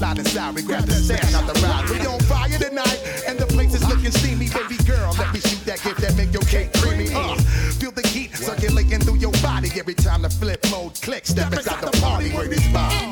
slide inside. We grab the stash out the ride. We on fire tonight, and the place is looking steamy. Baby girl, let me shoot that gift that make your cake creamy. Uh, feel the heat circulating through your body every time the flip mode clicks. Step inside the party, where this vibe.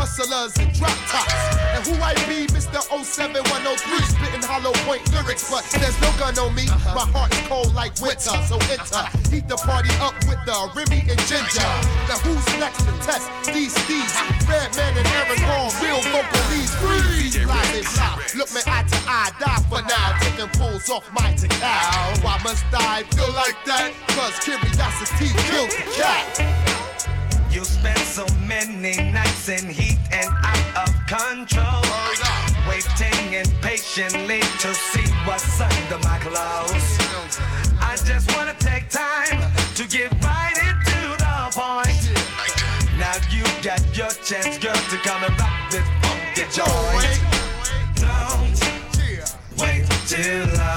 hustlers and drop tops. And who I be, Mr. 07103, spitting hollow point lyrics, but there's no gun on me. Uh-huh. My heart's cold like winter, so enter. Uh-huh. Heat the party up with the Remy and Ginger. Now who's next to test these steeds? Redman and Aaron Hall, real vocal leads. Freeze, live and live. Look me eye to eye, die for now. Taking pulls off my cow. Why must I feel like that? Cause curiosity killed the cat. You spend so many nights in heat and out of control. Waiting impatiently to see what's under my clothes. I just wanna take time to get right into the point. Now you got your chance, girl, to come and rock this funky joint. Don't wait till I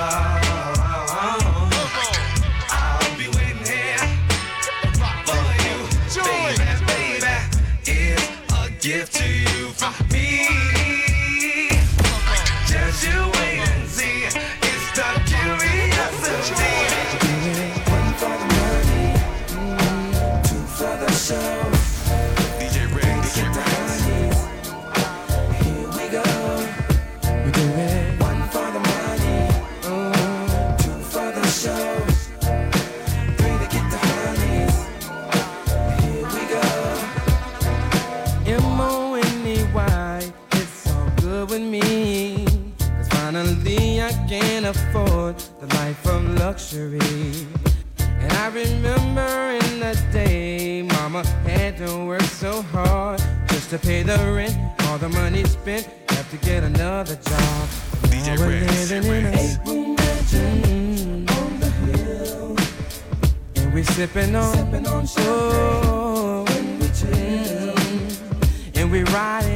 we ride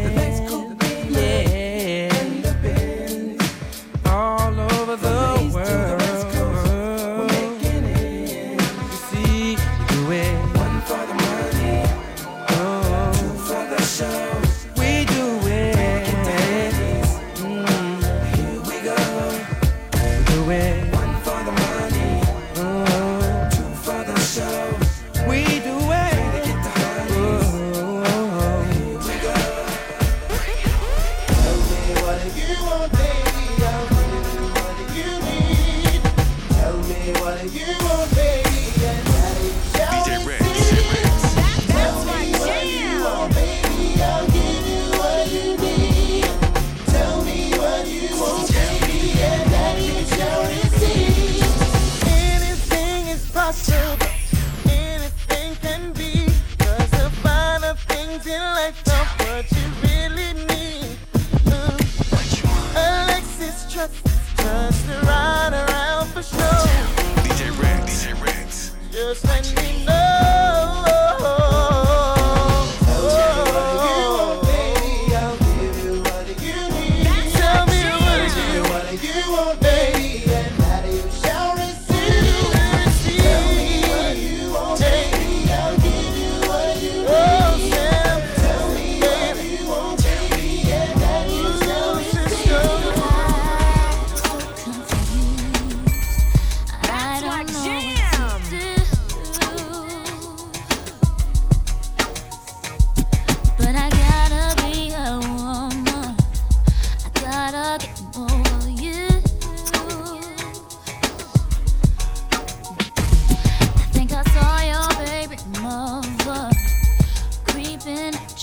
poder.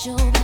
show.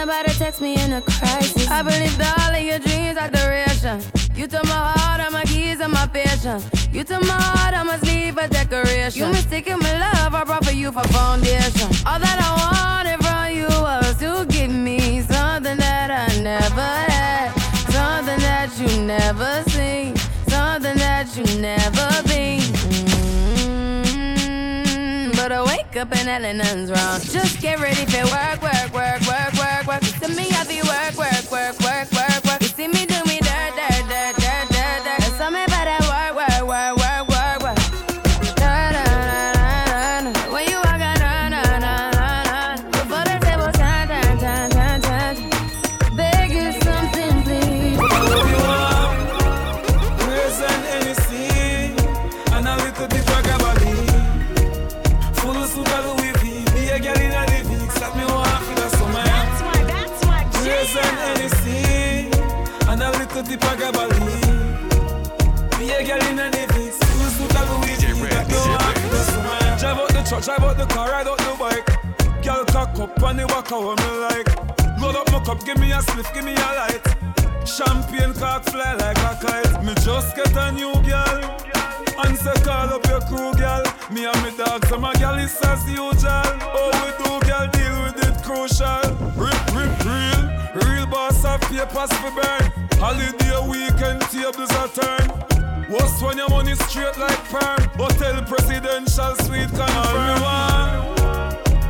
Nobody text me in a crisis. I believed all of your dreams are the reason. You took my heart, all my keys, and my passion. You took my heart, I must leave a decoration. You mistaken my love, I brought for you for foundation. All that I wanted from you was to give me something that I never had, something that you never seen, something that you never. wake up and hell nothing's wrong. Just get ready for work, work, work, work, work, work. You see me, I be work, work, work, work, work, work. You see me do me. could be Pagabali. Be a girl in a Davis. Who's to tell Luigi? Drive out the truck, drive out the car, ride out the bike. Girl, cock up and they walk out me like. Load up my cup, give me a sniff, give me a light. Champagne cock fly like a kite. Me just get a new girl. And say call up your crew, girl. Me and me dog, so my girl is as usual. Oh, we do, girl, deal with it crucial. Rip, rip, real, real boss of papers for burn. Holiday weekend tables are turned. What's when your money straight like perm? But presidential sweet can All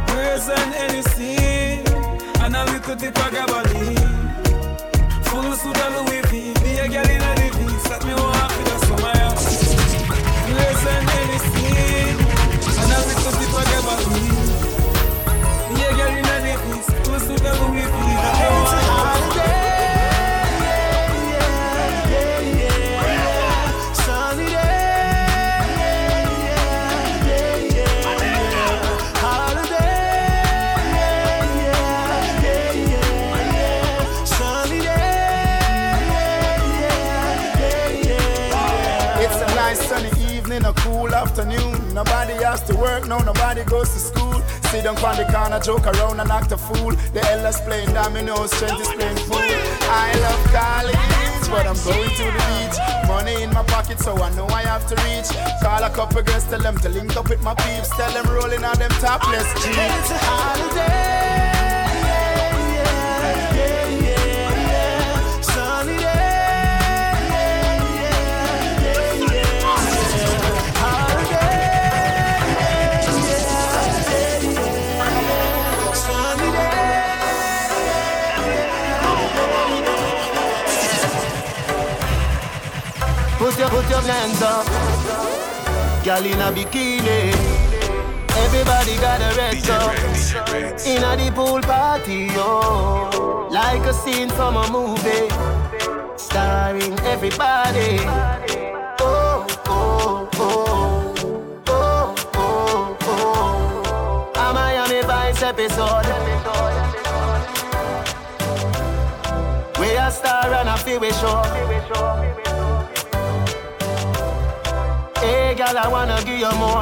Praise and anything. And a little tip of gabardine. Full suit and Louis V. Be a girl in a living. Set me one. nice sunny evening, a cool afternoon. Nobody has to work, no, nobody goes to school. Sit down on the corner, joke around and act a fool. The elders playing dominoes, strength is playing fool. I love college, but I'm going to the beach. Money in my pocket, so I know I have to reach. Call a couple girls, tell them to link up with my peeps. Tell them rolling on them topless jeans. Holiday. Your, put your hands up. Girl in a bikini. Everybody got a red cup. In a the pool party, oh. Like a scene from a movie. Starring everybody. Oh, oh, oh. Oh, oh, oh. A Miami Vice episode. Star and a feel we show. Hey, girl, I wanna give you more.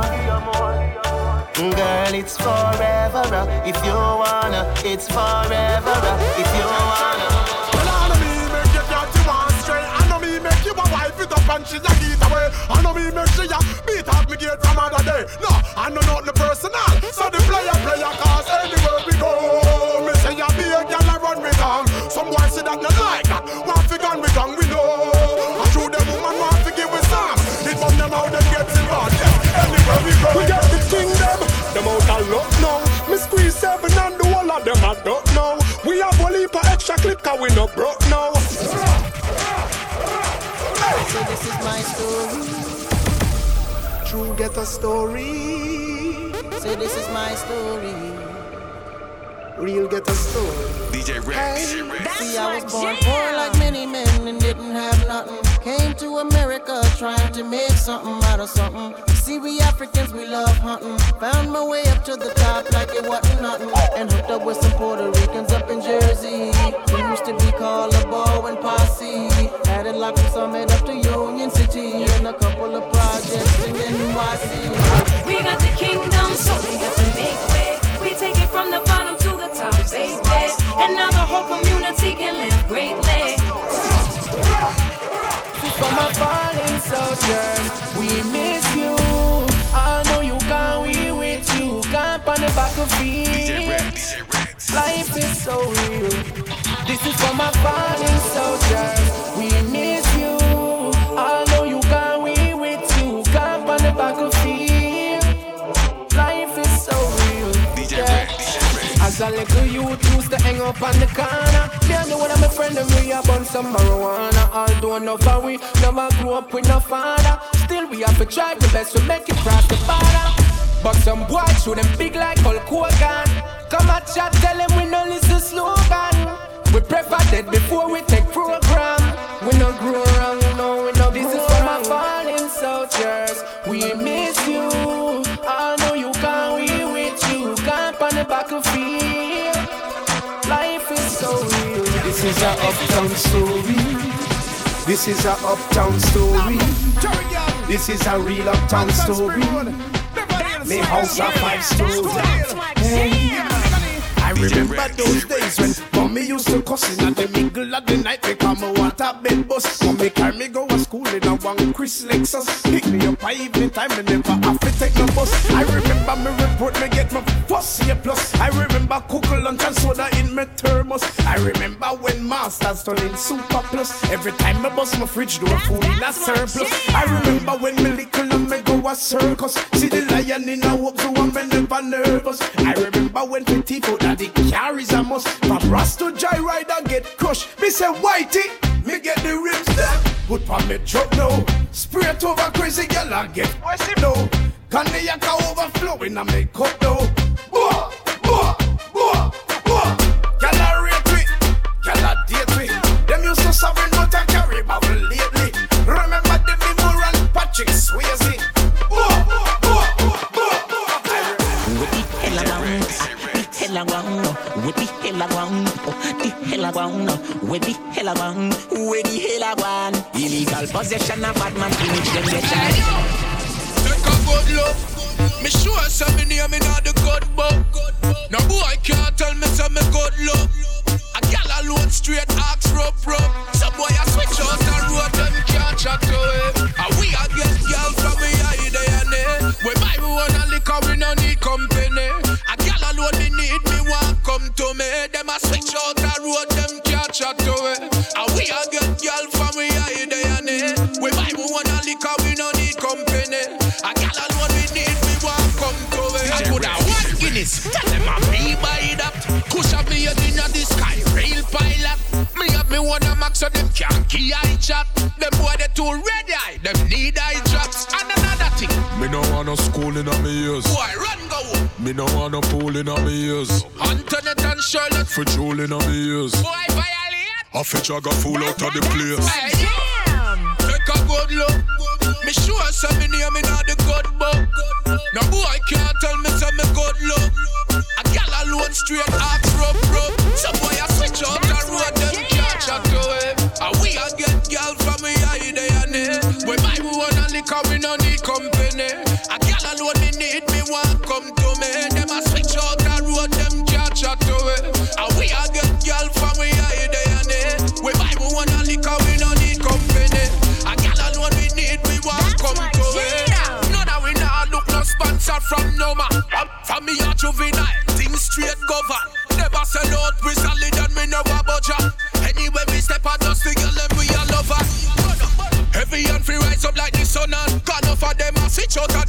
Girl, it's forever. Uh, if you wanna, it's forever. Uh, if you wanna. I know me make you you one straight. I know me make you a wife it up and she a get away. I know me make she a beat up me gate from other day. No, I know not the personal. So the player, player, cause anywhere we go. Me say you be a girl, I run me down. Some boys say that not like that. One fi gun me down, we from them how them get involved. Yeah. Anywhere we go, we get the kingdom. Them out of luck now. Me squeeze seven and the whole of them I don't know. We have one heap of extra clip cause we no broke now. So this is my story. True get a story. Say this is my story. Real get a story. DJ Rex. See, I was born poor like many men and didn't have nothing. Came to America trying to make something out of something. See, we Africans, we love hunting. Found my way up to the top like it wasn't nothing. And hooked up with some Puerto Ricans up in Jersey. We used to be called a ball and posse. Had it locked from Summit up to Union City. And a couple of projects in NYC. We got the kingdom, so we got to make way. We take it from the bottom to the top, baby. And now the whole community can live greatly. For my fallen soldiers, we miss you. I know you can, we with you. Camp on the battlefield. Life is so real. This is for my fallen soldiers. We miss you. I know you can, we with you. Camp on the battlefield. Life is so real. Yeah. As a little youth used to hang up on the corner. Me and the one of my friend and we bun some marijuana. Although enough of we never grew up with no father. Still we have to try the best to make it cross the border. But some boys shoot them big like Hulk Hogan. Come at chat, tell them we no listen slogan. We prefer dead before we take program. We no grow wrong, no we no This is for my fallen soldiers We miss is a uptown story This is a uptown story This is a real uptown story Me house a five story I remember those days when mommy used to cussing at the middle of the night because want a bed bus. Mommy carry me go to school in a one Chris Lexus. Pick me up by evening time and never have to take no bus. I remember me report me get my first year plus. I remember cook lunch and soda in my thermos. I remember when masters turn in super plus. Every time I bust my fridge door food in a surplus. I remember when me little and me go a circus. See the lion in a walk so I'm never nervous. I remember when petty food that the carries a must. From Ras to Joyride and get crushed. Me say whitey, me get the rims there. Put on me truck now. Spray it over crazy girl and get what's him now. Cognac overflowing and me cup now. Me name in the good book. No boy can't tell me say me good look. A gal alone straight axe rope rope. Some boy a switch out the road them can't chat to it. And we a get gal from me day and day. We buy me one a liquor we no need company. A gal alone me need me want come to me. Them a switch out the road them can't chat to it. So them can't key eye chat. Them boy they too ready, eye. them need eye drops. And another thing, Me no want no school in me ears. boy run go. Me no want no pool in me ears. Antoinette and Charlotte, For jewel in me ears. boy violate. I I got full out of the place. Hey, Take a good look. Me sure say me name in the good book. No boy i can't tell me say me good look. A gal alone straight axe rope rope. Some boy I switch out the road juvenile, things straight govern. Never sell out, we solid and me never budget. Anyway we step out, just the girl them we a lover. Heavy and free rise up like the sun and Gone off of them a switch out this